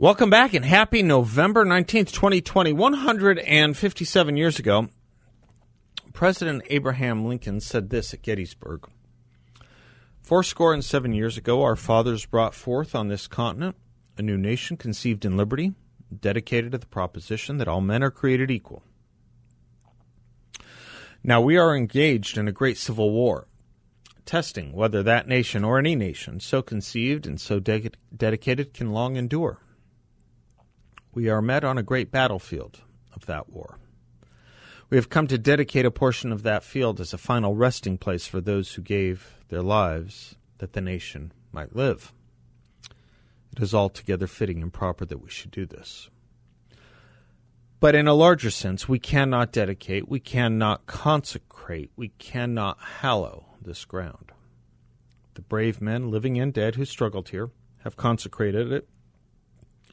Welcome back and happy November 19th, 2020. 157 years ago, President Abraham Lincoln said this at Gettysburg Fourscore and seven years ago, our fathers brought forth on this continent a new nation conceived in liberty, dedicated to the proposition that all men are created equal. Now we are engaged in a great civil war, testing whether that nation or any nation so conceived and so de- dedicated can long endure. We are met on a great battlefield of that war. We have come to dedicate a portion of that field as a final resting place for those who gave their lives that the nation might live. It is altogether fitting and proper that we should do this. But in a larger sense, we cannot dedicate, we cannot consecrate, we cannot hallow this ground. The brave men, living and dead, who struggled here have consecrated it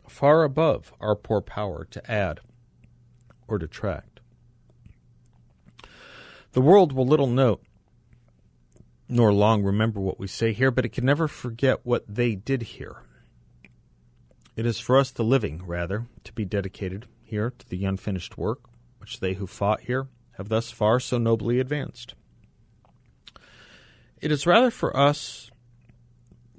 far above our poor power to add or detract. The world will little note nor long remember what we say here, but it can never forget what they did here. It is for us, the living, rather, to be dedicated here to the unfinished work which they who fought here have thus far so nobly advanced. It is rather for us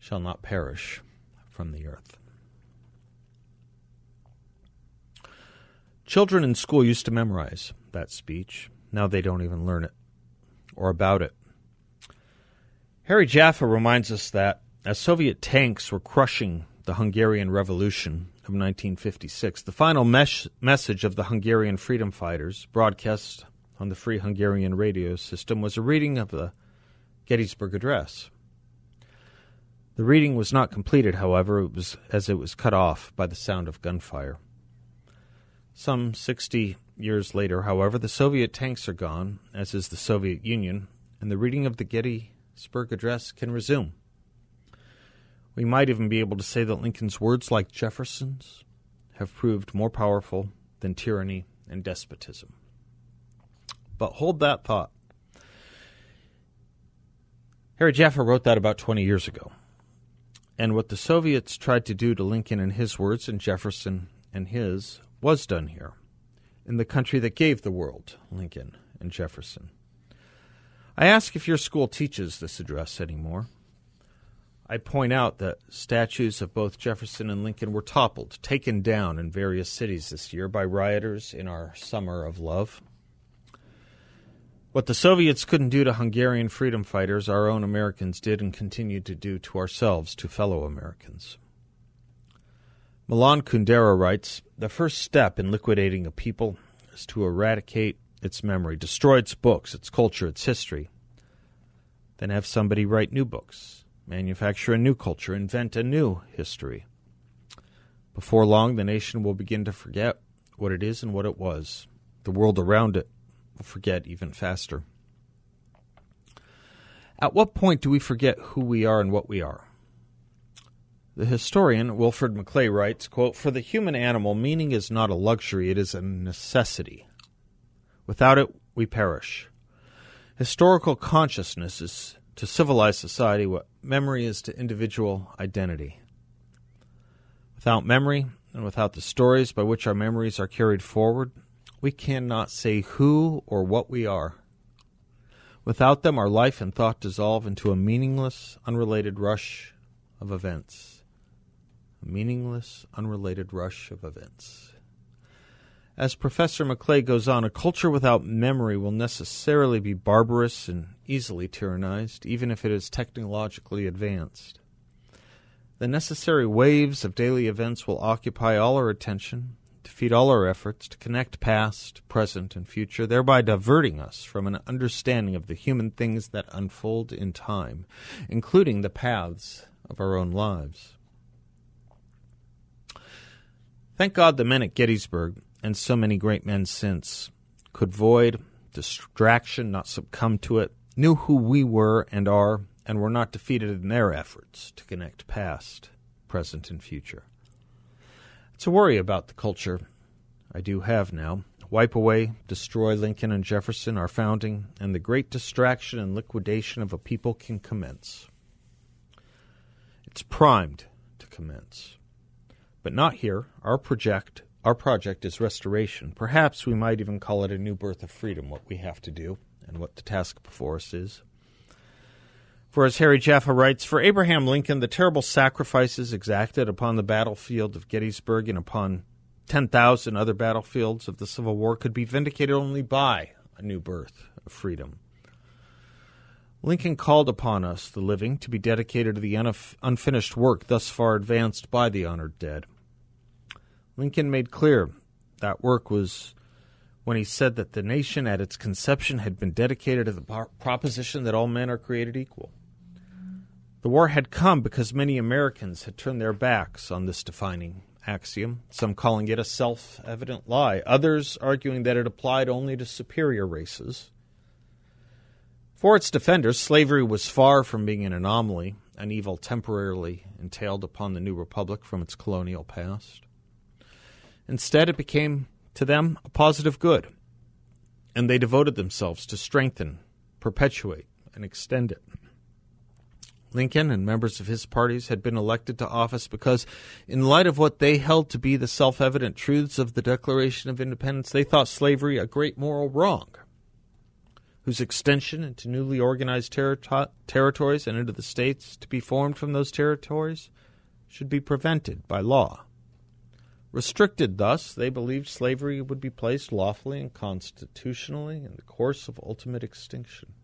shall not perish from the earth. Children in school used to memorize that speech. Now they don't even learn it or about it. Harry Jaffa reminds us that as Soviet tanks were crushing the Hungarian Revolution of 1956, the final mes- message of the Hungarian freedom fighters, broadcast on the Free Hungarian radio system, was a reading of the Gettysburg Address. The reading was not completed, however, it was, as it was cut off by the sound of gunfire. Some 60 years later, however, the Soviet tanks are gone, as is the Soviet Union, and the reading of the Gettysburg Address can resume. We might even be able to say that Lincoln's words, like Jefferson's, have proved more powerful than tyranny and despotism. But hold that thought. Harry Jaffa wrote that about 20 years ago. And what the Soviets tried to do to Lincoln in his words and Jefferson and his was done here, in the country that gave the world Lincoln and Jefferson. I ask if your school teaches this address anymore. I point out that statues of both Jefferson and Lincoln were toppled, taken down in various cities this year by rioters in our summer of love. What the Soviets couldn't do to Hungarian freedom fighters, our own Americans did and continue to do to ourselves, to fellow Americans. Milan Kundera writes The first step in liquidating a people is to eradicate its memory, destroy its books, its culture, its history. Then have somebody write new books, manufacture a new culture, invent a new history. Before long, the nation will begin to forget what it is and what it was. The world around it forget even faster. At what point do we forget who we are and what we are? The historian Wilfred McClay writes, quote, For the human animal, meaning is not a luxury, it is a necessity. Without it, we perish. Historical consciousness is to civilized society what memory is to individual identity. Without memory, and without the stories by which our memories are carried forward, we cannot say who or what we are. Without them, our life and thought dissolve into a meaningless, unrelated rush of events a meaningless, unrelated rush of events. As Professor McClay goes on, a culture without memory will necessarily be barbarous and easily tyrannized, even if it is technologically advanced. The necessary waves of daily events will occupy all our attention, feed all our efforts to connect past, present, and future, thereby diverting us from an understanding of the human things that unfold in time, including the paths of our own lives. Thank God the men at Gettysburg, and so many great men since, could void distraction, not succumb to it, knew who we were and are, and were not defeated in their efforts to connect past, present, and future. A worry about the culture I do have now. Wipe away, destroy Lincoln and Jefferson, our founding, and the great distraction and liquidation of a people can commence. It's primed to commence. But not here. Our project our project is restoration. Perhaps we might even call it a new birth of freedom, what we have to do and what the task before us is. For as Harry Jaffa writes, for Abraham Lincoln, the terrible sacrifices exacted upon the battlefield of Gettysburg and upon 10,000 other battlefields of the Civil War could be vindicated only by a new birth of freedom. Lincoln called upon us, the living, to be dedicated to the unfinished work thus far advanced by the honored dead. Lincoln made clear that work was when he said that the nation at its conception had been dedicated to the proposition that all men are created equal. The war had come because many Americans had turned their backs on this defining axiom, some calling it a self evident lie, others arguing that it applied only to superior races. For its defenders, slavery was far from being an anomaly, an evil temporarily entailed upon the new republic from its colonial past. Instead, it became to them a positive good, and they devoted themselves to strengthen, perpetuate, and extend it. Lincoln and members of his parties had been elected to office because, in light of what they held to be the self evident truths of the Declaration of Independence, they thought slavery a great moral wrong, whose extension into newly organized territories and into the states to be formed from those territories should be prevented by law. Restricted thus, they believed slavery would be placed lawfully and constitutionally in the course of ultimate extinction.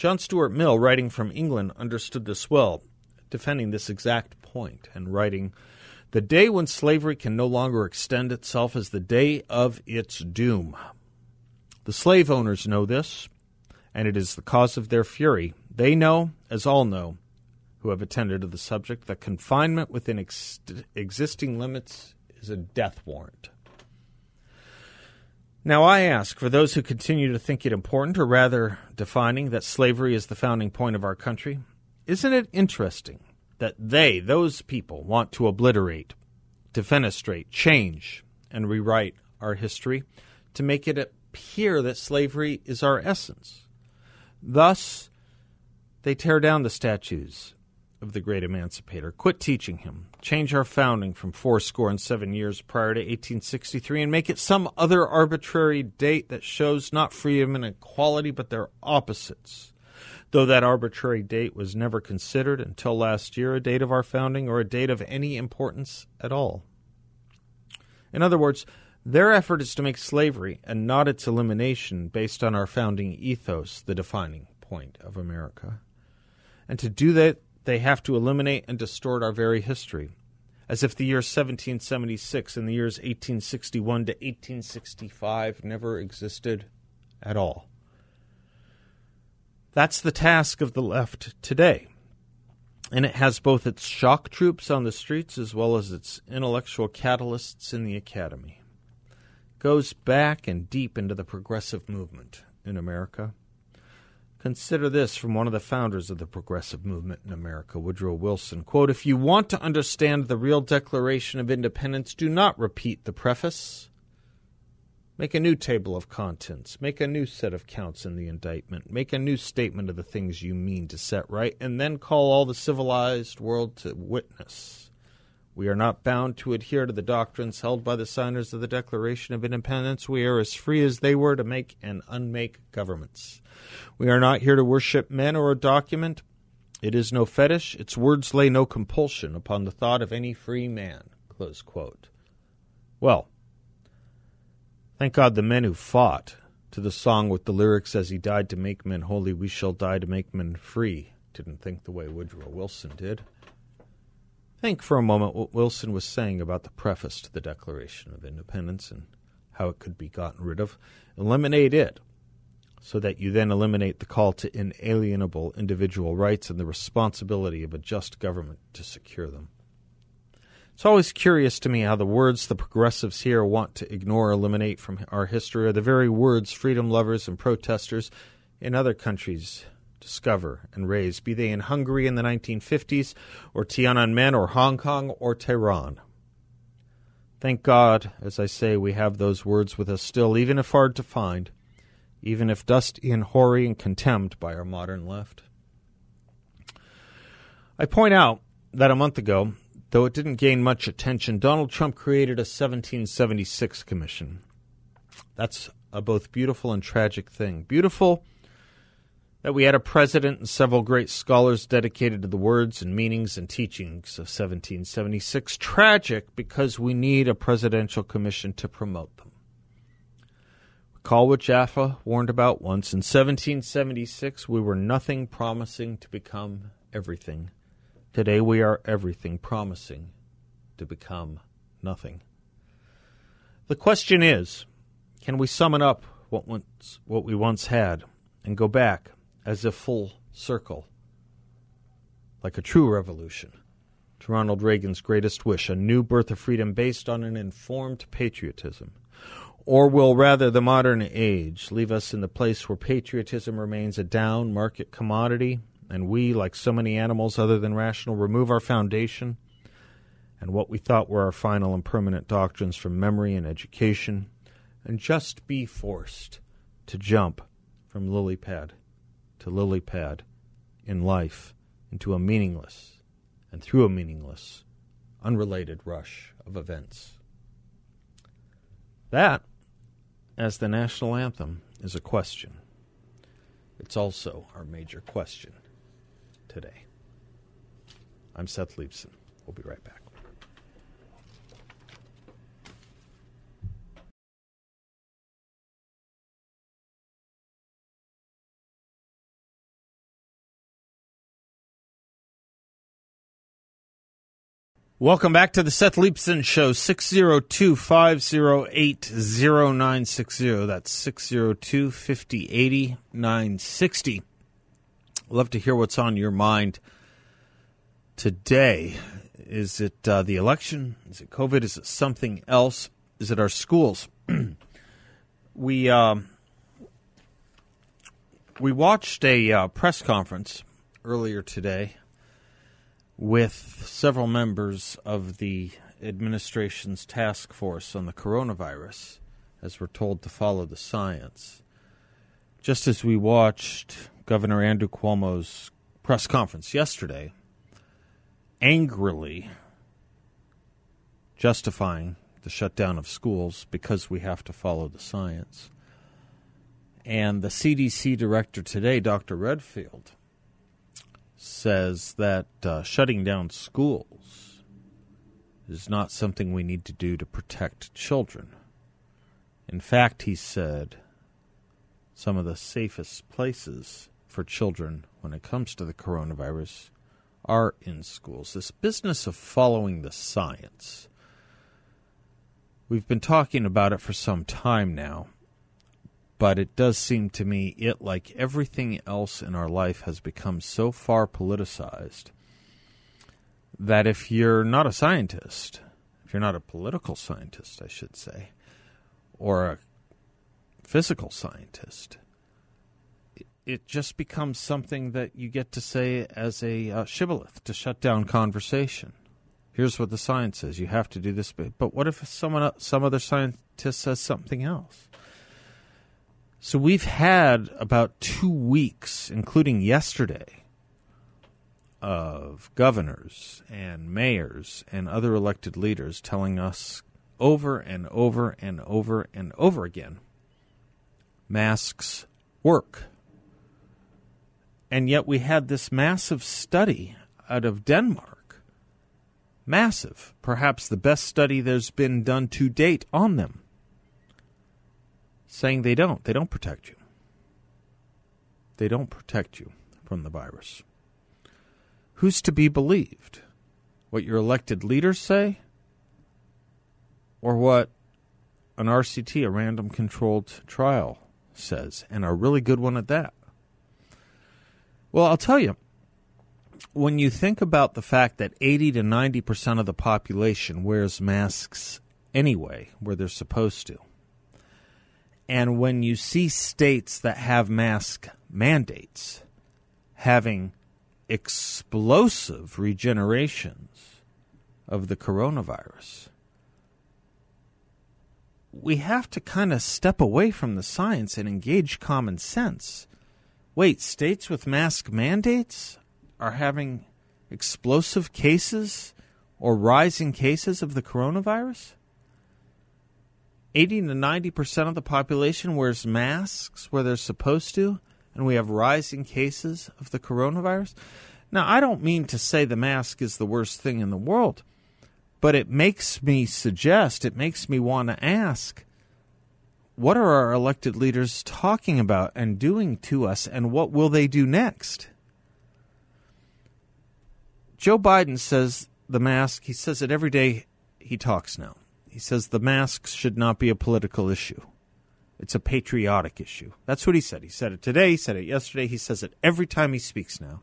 John Stuart Mill, writing from England, understood this well, defending this exact point and writing, The day when slavery can no longer extend itself is the day of its doom. The slave owners know this, and it is the cause of their fury. They know, as all know, who have attended to the subject, that confinement within ex- existing limits is a death warrant. Now, I ask for those who continue to think it important, or rather defining, that slavery is the founding point of our country, isn't it interesting that they, those people, want to obliterate, defenestrate, change, and rewrite our history to make it appear that slavery is our essence? Thus, they tear down the statues of the great emancipator. Quit teaching him. Change our founding from fourscore and seven years prior to 1863 and make it some other arbitrary date that shows not freedom and equality, but their opposites. Though that arbitrary date was never considered until last year a date of our founding or a date of any importance at all. In other words, their effort is to make slavery and not its elimination based on our founding ethos the defining point of America. And to do that, they have to eliminate and distort our very history, as if the year 1776 and the years 1861 to 1865 never existed at all. That's the task of the left today. And it has both its shock troops on the streets as well as its intellectual catalysts in the academy. Goes back and deep into the progressive movement in America. Consider this from one of the founders of the progressive movement in America, Woodrow Wilson. Quote, if you want to understand the real Declaration of Independence, do not repeat the preface. Make a new table of contents. Make a new set of counts in the indictment. Make a new statement of the things you mean to set right, and then call all the civilized world to witness. We are not bound to adhere to the doctrines held by the signers of the Declaration of Independence. We are as free as they were to make and unmake governments. We are not here to worship men or a document. It is no fetish, its words lay no compulsion upon the thought of any free man. Well, thank God the men who fought to the song with the lyrics as he died to make men holy, we shall die to make men free, didn't think the way Woodrow Wilson did. Think for a moment what Wilson was saying about the preface to the Declaration of Independence and how it could be gotten rid of. Eliminate it, so that you then eliminate the call to inalienable individual rights and the responsibility of a just government to secure them. It's always curious to me how the words the progressives here want to ignore or eliminate from our history are the very words freedom lovers and protesters in other countries discover and raise, be they in Hungary in the 1950s, or Tiananmen, or Hong Kong, or Tehran. Thank God, as I say, we have those words with us still, even if hard to find, even if dusty and hoary and contemned by our modern left. I point out that a month ago, though it didn't gain much attention, Donald Trump created a 1776 commission. That's a both beautiful and tragic thing. Beautiful that we had a president and several great scholars dedicated to the words and meanings and teachings of 1776. Tragic because we need a presidential commission to promote them. Recall what Jaffa warned about once. In 1776, we were nothing promising to become everything. Today, we are everything promising to become nothing. The question is can we summon up what, once, what we once had and go back as a full circle, like a true revolution, to Ronald Reagan's greatest wish, a new birth of freedom based on an informed patriotism? Or will rather the modern age leave us in the place where patriotism remains a down market commodity, and we, like so many animals other than rational, remove our foundation and what we thought were our final and permanent doctrines from memory and education, and just be forced to jump from lily pad to lily pad in life into a meaningless and through a meaningless, unrelated rush of events. That, as the national anthem, is a question. It's also our major question today. I'm Seth Leibsohn. We'll be right back. Welcome back to the Seth Leibsohn Show, 602 508 0960. That's 602 5080 960. Love to hear what's on your mind today. Is it uh, the election? Is it COVID? Is it something else? Is it our schools? we um, we watched a uh, press conference earlier today with several members of the administration's task force on the coronavirus, as we're told to follow the science. Just as we watched Governor Andrew Cuomo's press conference yesterday, angrily justifying the shutdown of schools because we have to follow the science. And the CDC director today, Dr. Redfield, says that uh, shutting down schools is not something we need to do to protect children. In fact, he said some of the safest places for children when it comes to the coronavirus are in schools. This business of following the science. We've been talking about it for some time now but it does seem to me it, like everything else in our life, has become so far politicized that if you're not a scientist, if you're not a political scientist, I should say, or a physical scientist, it just becomes something that you get to say as a uh, shibboleth to shut down conversation. Here's what the science says. You have to do this, but what if someone, some other scientist says something else? So we've had about two weeks, including yesterday, of governors and mayors and other elected leaders telling us over and over and over and over again masks work. And yet we had this massive study out of Denmark. Massive. Perhaps the best study there's been done to date on them. Saying they don't. They don't protect you. They don't protect you from the virus. Who's to be believed? What your elected leaders say? Or what an RCT, a random controlled trial, says, and a really good one at that? Well, I'll tell you, when you think about the fact that 80 to 90% of the population wears masks anyway, where they're supposed to, and when you see states that have mask mandates having explosive regenerations of the coronavirus, we have to kind of step away from the science and engage common sense Wait, states with mask mandates are having explosive cases or rising cases of the coronavirus? 80 to 90% of the population wears masks where they're supposed to, and we have rising cases of the coronavirus. Now, I don't mean to say the mask is the worst thing in the world, but it makes me suggest, it makes me want to ask what are our elected leaders talking about and doing to us, and what will they do next? Joe Biden says the mask, he says it every day he talks now. He says the masks should not be a political issue. It's a patriotic issue. That's what he said. He said it today, he said it yesterday, he says it every time he speaks now.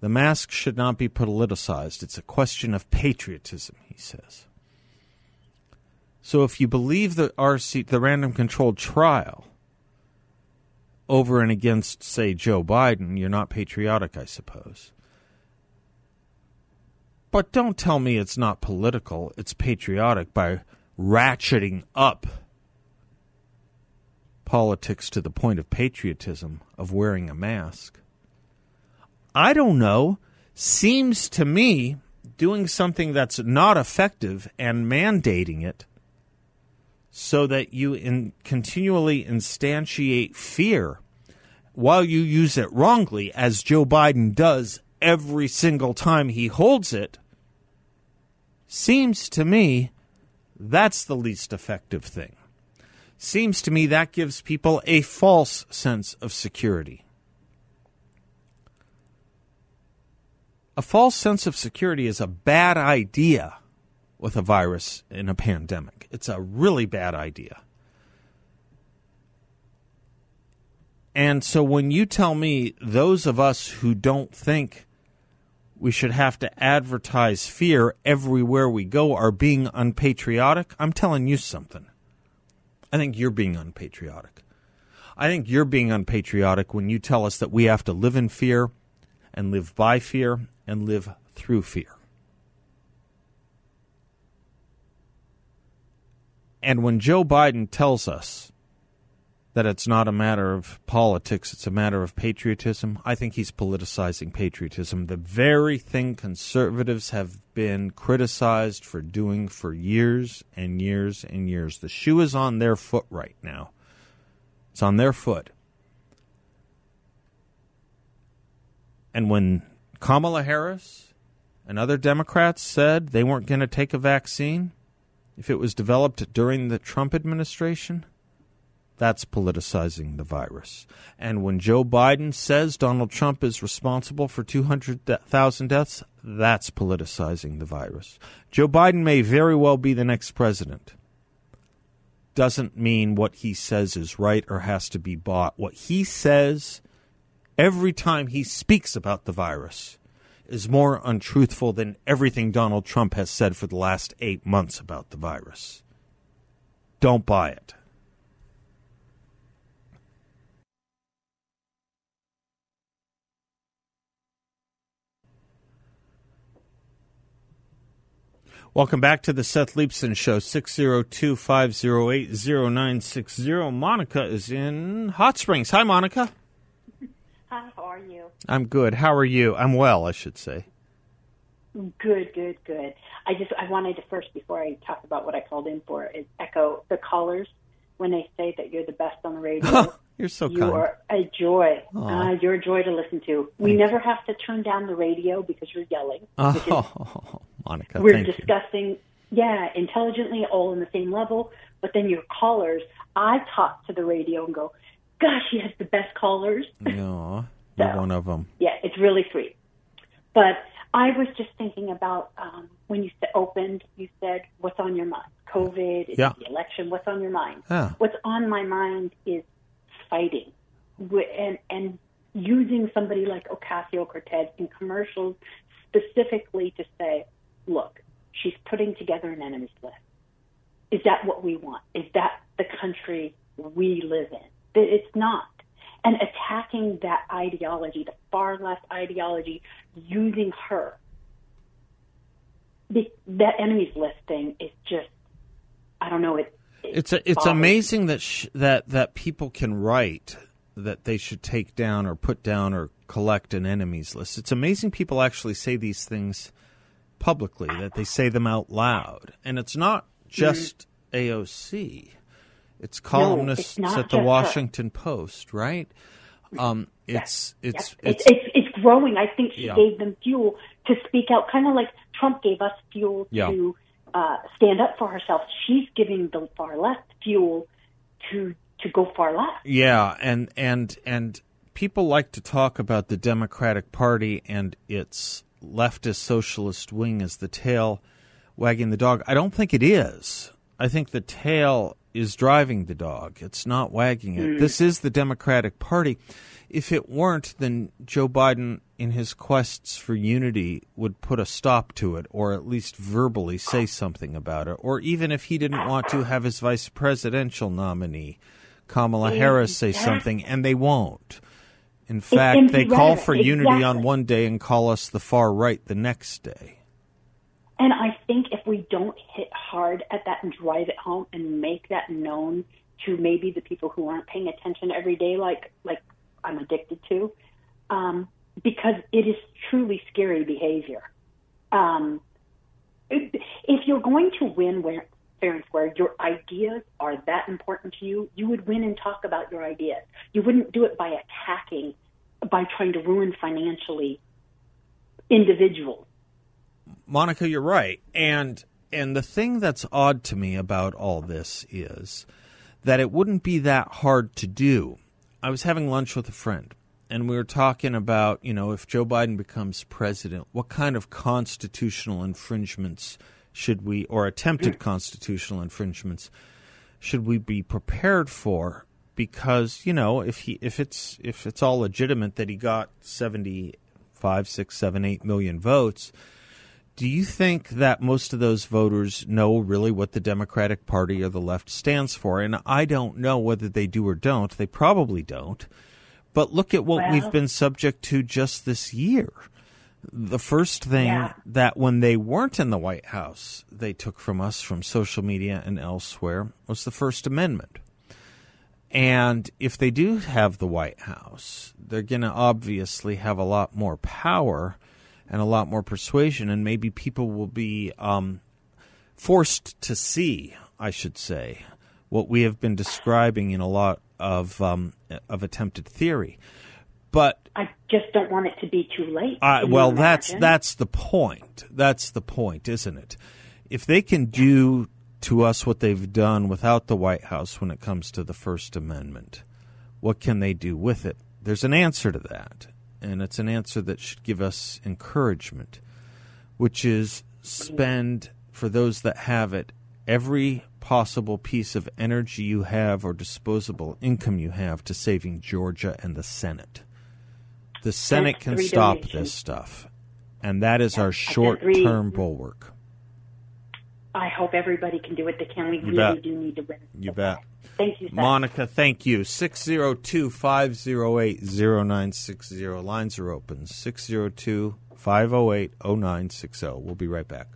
The mask should not be politicized. It's a question of patriotism, he says. So if you believe the RC, the random controlled trial, over and against, say, Joe Biden, you're not patriotic, I suppose. But don't tell me it's not political, it's patriotic by ratcheting up politics to the point of patriotism of wearing a mask. I don't know. Seems to me doing something that's not effective and mandating it so that you in continually instantiate fear while you use it wrongly, as Joe Biden does every single time he holds it, seems to me that's the least effective thing. Seems to me that gives people a false sense of security. A false sense of security is a bad idea with a virus in a pandemic. It's a really bad idea. And so when you tell me those of us who don't think we should have to advertise fear everywhere we go are being unpatriotic, I'm telling you something. I think you're being unpatriotic. I think you're being unpatriotic when you tell us that we have to live in fear and live by fear and live through fear. And when Joe Biden tells us that it's not a matter of politics, it's a matter of patriotism, I think he's politicizing patriotism. The very thing conservatives have been criticized for doing for years and years and years. The shoe is on their foot right now. It's on their foot. And when Kamala Harris and other Democrats said they weren't going to take a vaccine, if it was developed during the Trump administration, that's politicizing the virus. And when Joe Biden says Donald Trump is responsible for 200,000 deaths, that's politicizing the virus. Joe Biden may very well be the next president. Doesn't mean what he says is right or has to be bought. What he says every time he speaks about the virus is more untruthful than everything Donald Trump has said for the last eight months about the virus. Don't buy it. Welcome back to the Seth Leibsohn Show, 602 508 0960. Monica is in Hot Springs. Hi, Monica. Hi, how are you? I'm good. How are you? I'm well, I should say. Good, good, good. I just I wanted to first before I talk about what I called in for is echo the callers when they say that you're the best on the radio. You're so You kind. You are a joy. Uh, you're a joy to listen to. We never have to turn down the radio because you're yelling. Oh, Monica, we're thank you. discussing, yeah, intelligently, all on the same level. But then your callers, I talk to the radio and go, "Gosh, he has the best callers." No, you're So- one of them. yeah, it's really sweet. But I was just thinking about um, when you opened, you said, "What's on your mind?" COVID, Yeah. the election. What's on your mind? Yeah. What's on my mind is fighting, and and using somebody like Ocasio Cortez in commercials specifically to say, "Look, she's putting together an enemies list." Is that what we want? Is that the country we live in? It's not. And attacking that ideology, the far left ideology, using her. The, that enemies list thing is just, I don't know, it, it It's a, it's amazing that sh- that that people can write that they should take down or put down or collect an enemies list. It's amazing people actually say these things publicly that they say them out loud, and it's not just AOC. It's columnists it's at the just her. Washington Post, right? Um, it's it's Yep. it's it's, it's it's growing. I think she Yeah. gave them fuel to speak out, kind of like Trump gave us fuel Yeah. to uh, stand up for herself. She's giving the far left fuel to to go far left. Yeah, and and and people like to talk about the Democratic Party and its leftist socialist wing as the tail wagging the dog. I don't think it is. I think the tail is driving the dog. It's not wagging it. Hmm. This is the Democratic Party. If it weren't, then Joe Biden, in his quests for unity, would put a stop to it, or at least verbally say something about it. Or even if he didn't want to have his vice presidential nominee, Kamala Harris, say something, and they won't. In fact, they call for unity on one day and call us the far right the next day. And I think if we don't hit hard at that and drive it home and make that known to maybe the people who aren't paying attention every day, like like I'm addicted to, um, because it is truly scary behavior. Um, if you're going to win where, fair and square, your ideas are that important to you, you would win and talk about your ideas. You wouldn't do it by attacking, by trying to ruin financially individuals. Monica, you're right. And and the thing that's odd to me about all this is that it wouldn't be that hard to do. I was having lunch with a friend and we were talking about, you know, if Joe Biden becomes president, what kind of constitutional infringements should we or attempted constitutional infringements should we be prepared for? Because you know, if he if it's if it's all legitimate that he got seventy five, six, seven, eight million votes, do you think that most of those voters know really what the Democratic Party or the left stands for? And I don't know whether they do or don't. They probably don't. But look at what Well- we've been subject to just this year. The first thing Yeah. that when they weren't in the White House, they took from us from social media and elsewhere was the First Amendment. And if they do have the White House, they're going to obviously have a lot more power and a lot more persuasion, and maybe people will be um, forced to see, I should say, what we have been describing in a lot of um, of attempted theory. But I just don't want it to be too late. uh, well, that's that's the point. That's the point, isn't it? If they can do to us what they've done without the White House when it comes to the First Amendment, what can they do with it? There's an answer to that, and it's an answer that should give us encouragement, which is spend for those that have it every possible piece of energy you have or disposable income you have to saving Georgia and the Senate. The Senate can stop donations. this stuff, and that is our short-term bulwark. I hope everybody can do it. They can. We You really bet. do need to win. You So bet. Thank you, Seth. Monica, thank you. 602 508 0960. Lines are open. 602 508 0960. We'll be right back.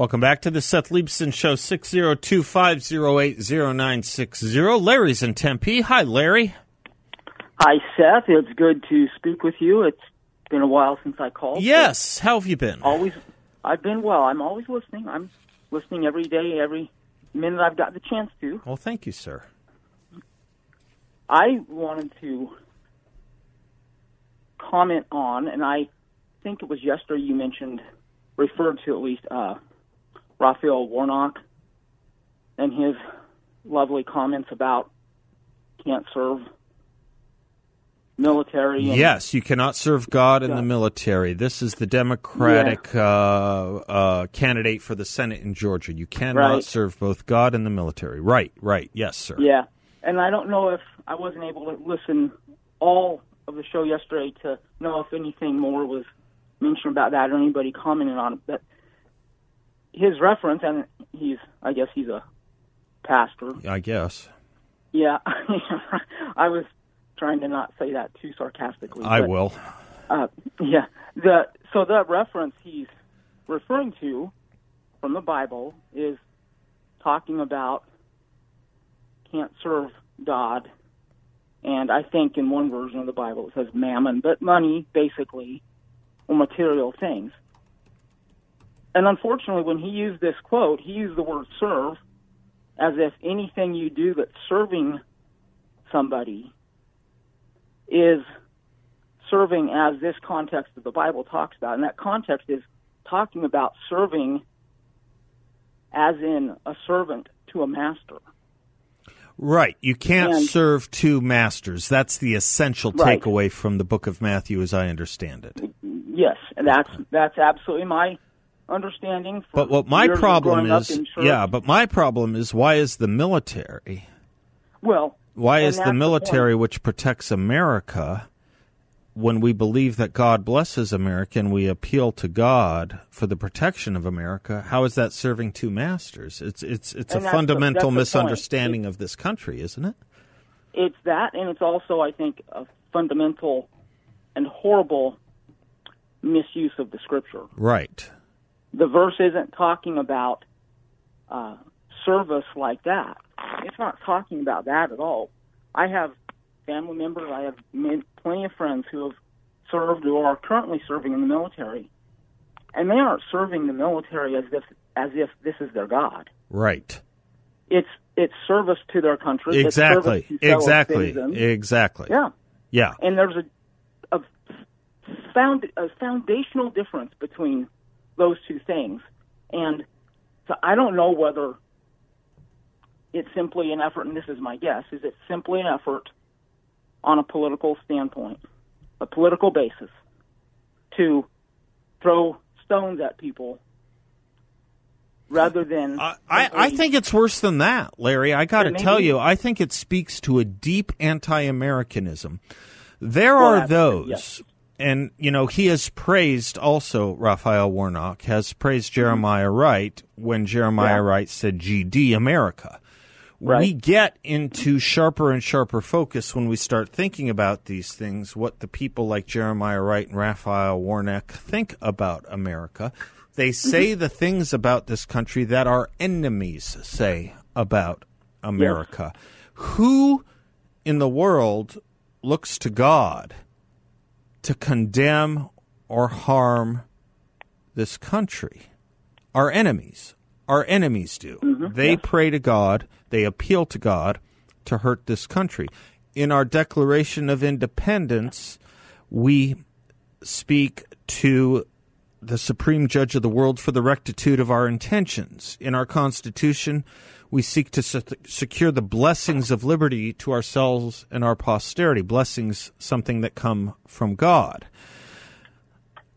Welcome back to the Seth Leibsohn Show, 602 508 0960. Larry's in Tempe. Hi, Larry. Hi, Seth. It's good to speak with you. It's been a while since I called. Yes. How have you been? Always, I've been well. I'm always listening. I'm listening every day, every minute I've got the chance to. Well, thank you, sir. I wanted to comment on, and I think it was yesterday you mentioned, referred to at least, uh, Raphael Warnock and his lovely comments about can't serve military. And, Yes, you cannot serve God in the military. This is the Democratic uh, uh, candidate for the Senate in Georgia. You cannot Right. serve both God and the military. Right, right. Yes, sir. Yeah, and I don't know if I wasn't able to listen all of the show yesterday to know if anything more was mentioned about that or anybody commented on it. But his reference, and he's, I guess he's a pastor. I guess. Yeah, I was trying to not say that too sarcastically. I but, will. Uh, yeah, the so that reference he's referring to from the Bible is talking about can't serve God, and I think in one version of the Bible it says mammon, but money basically, or material things. And unfortunately, when he used this quote, he used the word serve as if anything you do that's serving somebody is serving as this context of the Bible talks about. And that context is talking about serving as in a servant to a master. Right. You can't And- serve two masters. That's the essential Right. takeaway from the book of Matthew as I understand it. Yes, and that's that's absolutely my understanding. For But what my problem is, yeah, but my problem is why is the military, well, why is the the military which protects America when we believe that God blesses America and we appeal to God for the protection of America, how is that serving two masters? It's it's it's And a fundamental the misunderstanding of this country, isn't it? it's that, and it's also, I think, a fundamental and horrible misuse of the scripture. Right. The verse isn't talking about uh, service like that. It's not talking about that at all. I have family members, I have many, plenty of friends who have served or are currently serving in the military, and they aren't serving the military as if as if this is their god. Right. It's it's service to their country. Exactly. Exactly. citizens. Exactly. Yeah, Yeah. and there's a a found a foundational difference between those two things, and so I don't know whether it's simply an effort, and this is my guess, is it simply an effort on a political standpoint, a political basis, to throw stones at people rather than I, I, I think it's worse than that, Larry. I got to tell you, I think it speaks to a deep anti-Americanism. There Well, are those, yes. And you know, he has praised also. Raphael Warnock has praised Jeremiah mm-hmm. Wright when Jeremiah Yeah. Wright said "GD America." We get into sharper and sharper focus when we start thinking about these things, what the people like Jeremiah Wright and Raphael Warnock think about America. They mm-hmm. say the things about this country that our enemies say about America. Who in the world looks to God to condemn or harm this country? Our enemies. Our enemies do. Mm-hmm. They pray to God, they appeal to God to hurt this country. In our Declaration of Independence, we speak to the supreme judge of the world for the rectitude of our intentions. In our Constitution, we seek to se- secure the blessings of liberty to ourselves and our posterity, blessings something that come from God.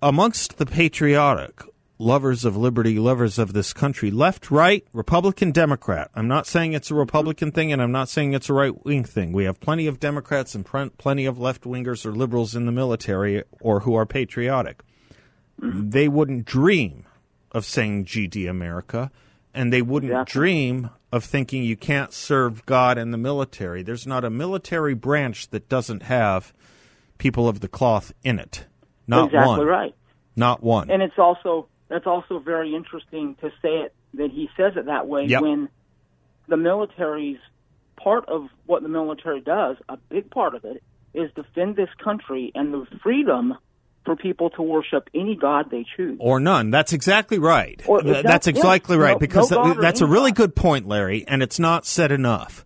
Amongst the patriotic, lovers of liberty, lovers of this country, left, right, Republican, Democrat. I'm not saying it's a Republican thing and I'm not saying it's a right wing thing. We have plenty of Democrats and plenty of left wingers or liberals in the military or who are patriotic. They wouldn't dream of saying GD America and they wouldn't Exactly. dream of thinking you can't serve God in the military. There's not a military branch that doesn't have people of the cloth in it. Not exactly one. right. Not one. And it's also that's also very interesting to say it that he says it that way Yep. when the military's part of what the military does, a big part of it, is defend this country and the freedom for people to worship any god they choose. Or none. That's exactly right. That- that's yeah, exactly right no- because no th- that's a really God. good point, Larry, and it's not said enough.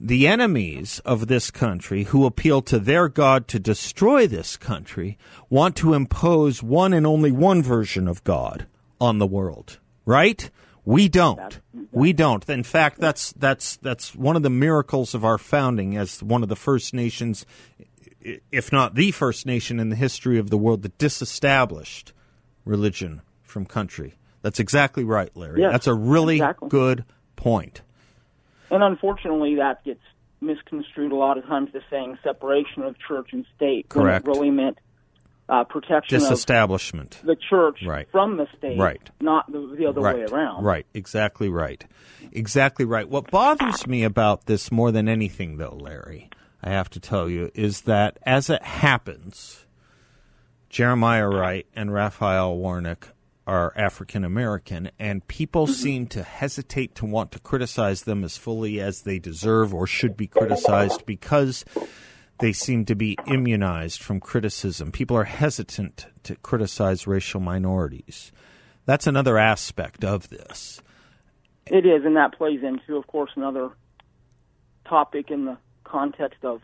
The enemies of this country who appeal to their God to destroy this country want to impose one and only one version of God on the world, right? We don't. We don't. In fact, that's that's that's one of the miracles of our founding as one of the first nations if not the first nation in the history of the world that disestablished religion from country. That's exactly right, Larry. Yes, That's a really exactly. good point. And unfortunately, that gets misconstrued a lot of times as saying separation of church and state. when Correct. it really meant uh, protection of Disestablishment. the church Right. from the state, Right. not the, the other right. way around. Right. Exactly right. Exactly right. What bothers me about this more than anything, though, Larry, I have to tell you, is that as it happens, Jeremiah Wright and Raphael Warnock are African American, and people mm-hmm. seem to hesitate to want to criticize them as fully as they deserve or should be criticized because they seem to be immunized from criticism. People are hesitant to criticize racial minorities. That's another aspect of this. It is, and that plays into, of course, another topic in the context of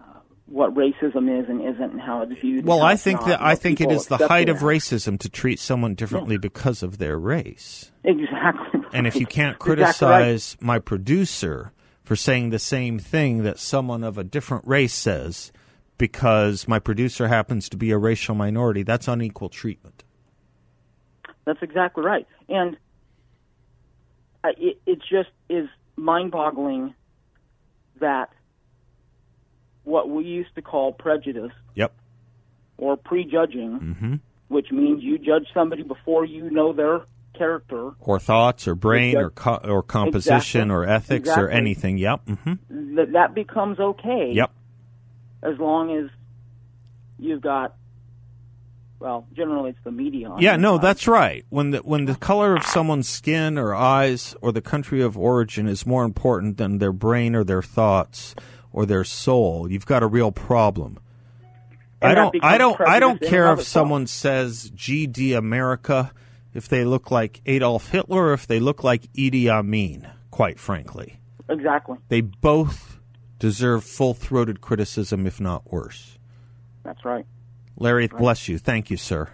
uh, what racism is and isn't, and how it's viewed. Well, I think not, that I think it is the height of that. racism to treat someone differently because of their race. Exactly. And if you can't Exactly right. criticize my producer for saying the same thing that someone of a different race says because my producer happens to be a racial minority, that's unequal treatment. That's exactly right. And it, it just is mind boggling that what we used to call prejudice Yep. or prejudging, Mm-hmm. which means you judge somebody before you know their character, Or thoughts or brain or co- or composition Exactly. or ethics or anything. Yep. Mm-hmm. that, that becomes okay Yep. as long as you've got, well, generally it's the media. On Yeah, no, that's right. When the when the color of someone's skin or eyes or the country of origin is more important than their brain or their thoughts or their soul, you've got a real problem. I don't I don't I don't prejudice in care if someone says GD America if they look like Adolf Hitler or if they look like Idi Amin, quite frankly. Exactly. They both deserve full-throated criticism if not worse. That's right. Larry, bless you. Thank you, sir.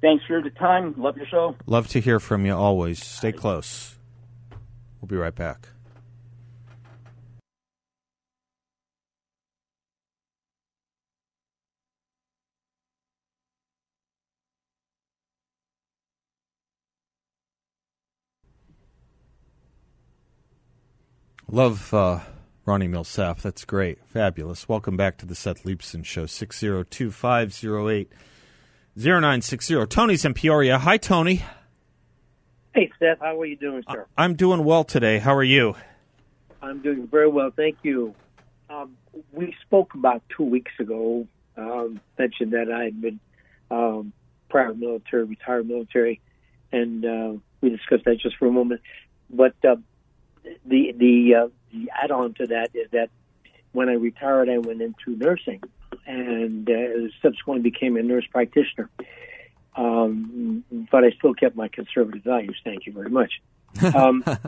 Thanks for the time. Love your show. Love to hear from you always. Stay close. We'll be right back. Love uh, Ronnie Milsap. That's great. Fabulous. Welcome back to the Seth Leibsohn Show. 602 508 0960. Tony's in Peoria. Hi, Tony. Hey, Seth, how are you doing, sir? I'm doing well today. How are you? I'm doing very well, thank you. Um, we spoke about two weeks ago, um, mentioned that I had been um, prior military, retired military, and uh, we discussed that just for a moment. But uh, the the uh, the add-on to that is that when I retired, I went into nursing, and uh, subsequently became a nurse practitioner. Um, but I still kept my conservative values. Thank you very much. Um, but,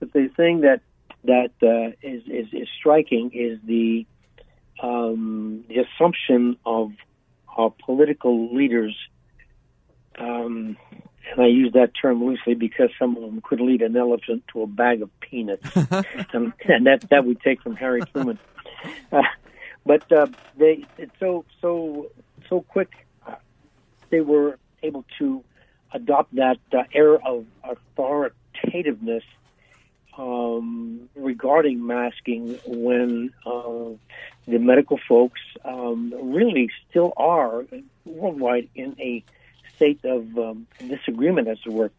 the thing that that uh, is, is is striking is the um, the assumption of our political leaders, um, and I use that term loosely because some of them could lead an elephant to a bag of peanuts, and, and that that we take from Harry Truman. Uh, but uh, they it's so so so quick. Uh, they were able to adopt that uh, air of authoritativeness um, regarding masking when uh, the medical folks um, really still are worldwide in a state of um, disagreement, as it were.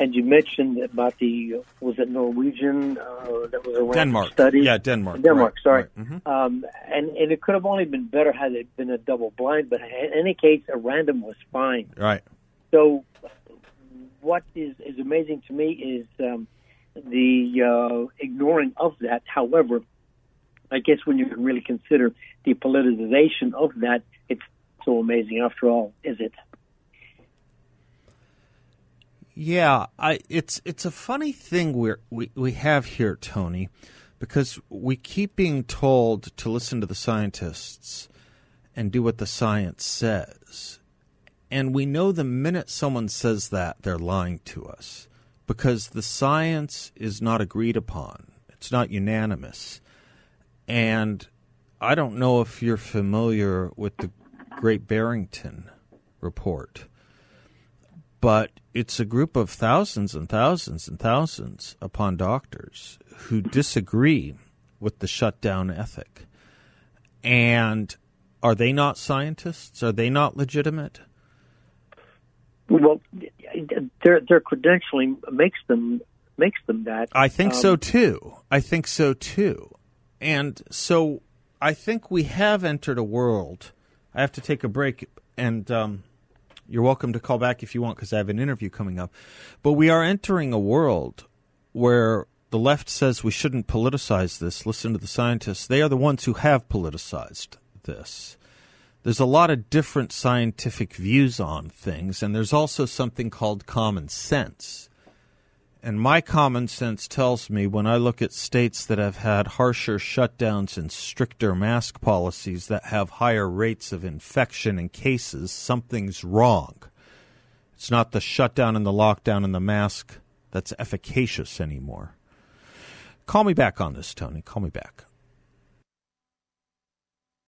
And you mentioned about the was it Norwegian uh, that was around Denmark. study? Yeah, Denmark. Denmark, Right, sorry. right. Mhm. Um, and, and it could have only been better had it been a double blind, but in any case, a random was fine. Right. So, what is, is amazing to me is um, the uh, ignoring of that. However, I guess when you really consider the politicization of that, it's so amazing after all, is it? Yeah, I it's it's a funny thing we we we have here, Tony, because we keep being told to listen to the scientists and do what the science says. And we know the minute someone says that, they're lying to us because the science is not agreed upon. It's not unanimous. And I don't know if you're familiar with the Great Barrington Report, but it's a group of thousands and thousands and thousands upon doctors who disagree with the shutdown ethic. And are they not scientists? Are they not legitimate? Well, their their credentialing makes them makes them that. I think um, so too. I think so too. And so I think we have entered a world. I have to take a break, and um, you're welcome to call back if you want because I have an interview coming up. But we are entering a world where the left says we shouldn't politicize this. Listen to the scientists. They are the ones who have politicized this. There's a lot of different scientific views on things, and there's also something called common sense. And my common sense tells me when I look at states that have had harsher shutdowns and stricter mask policies that have higher rates of infection and cases, something's wrong. It's not the shutdown and the lockdown and the mask that's efficacious anymore. Call me back on this, Tony. Call me back.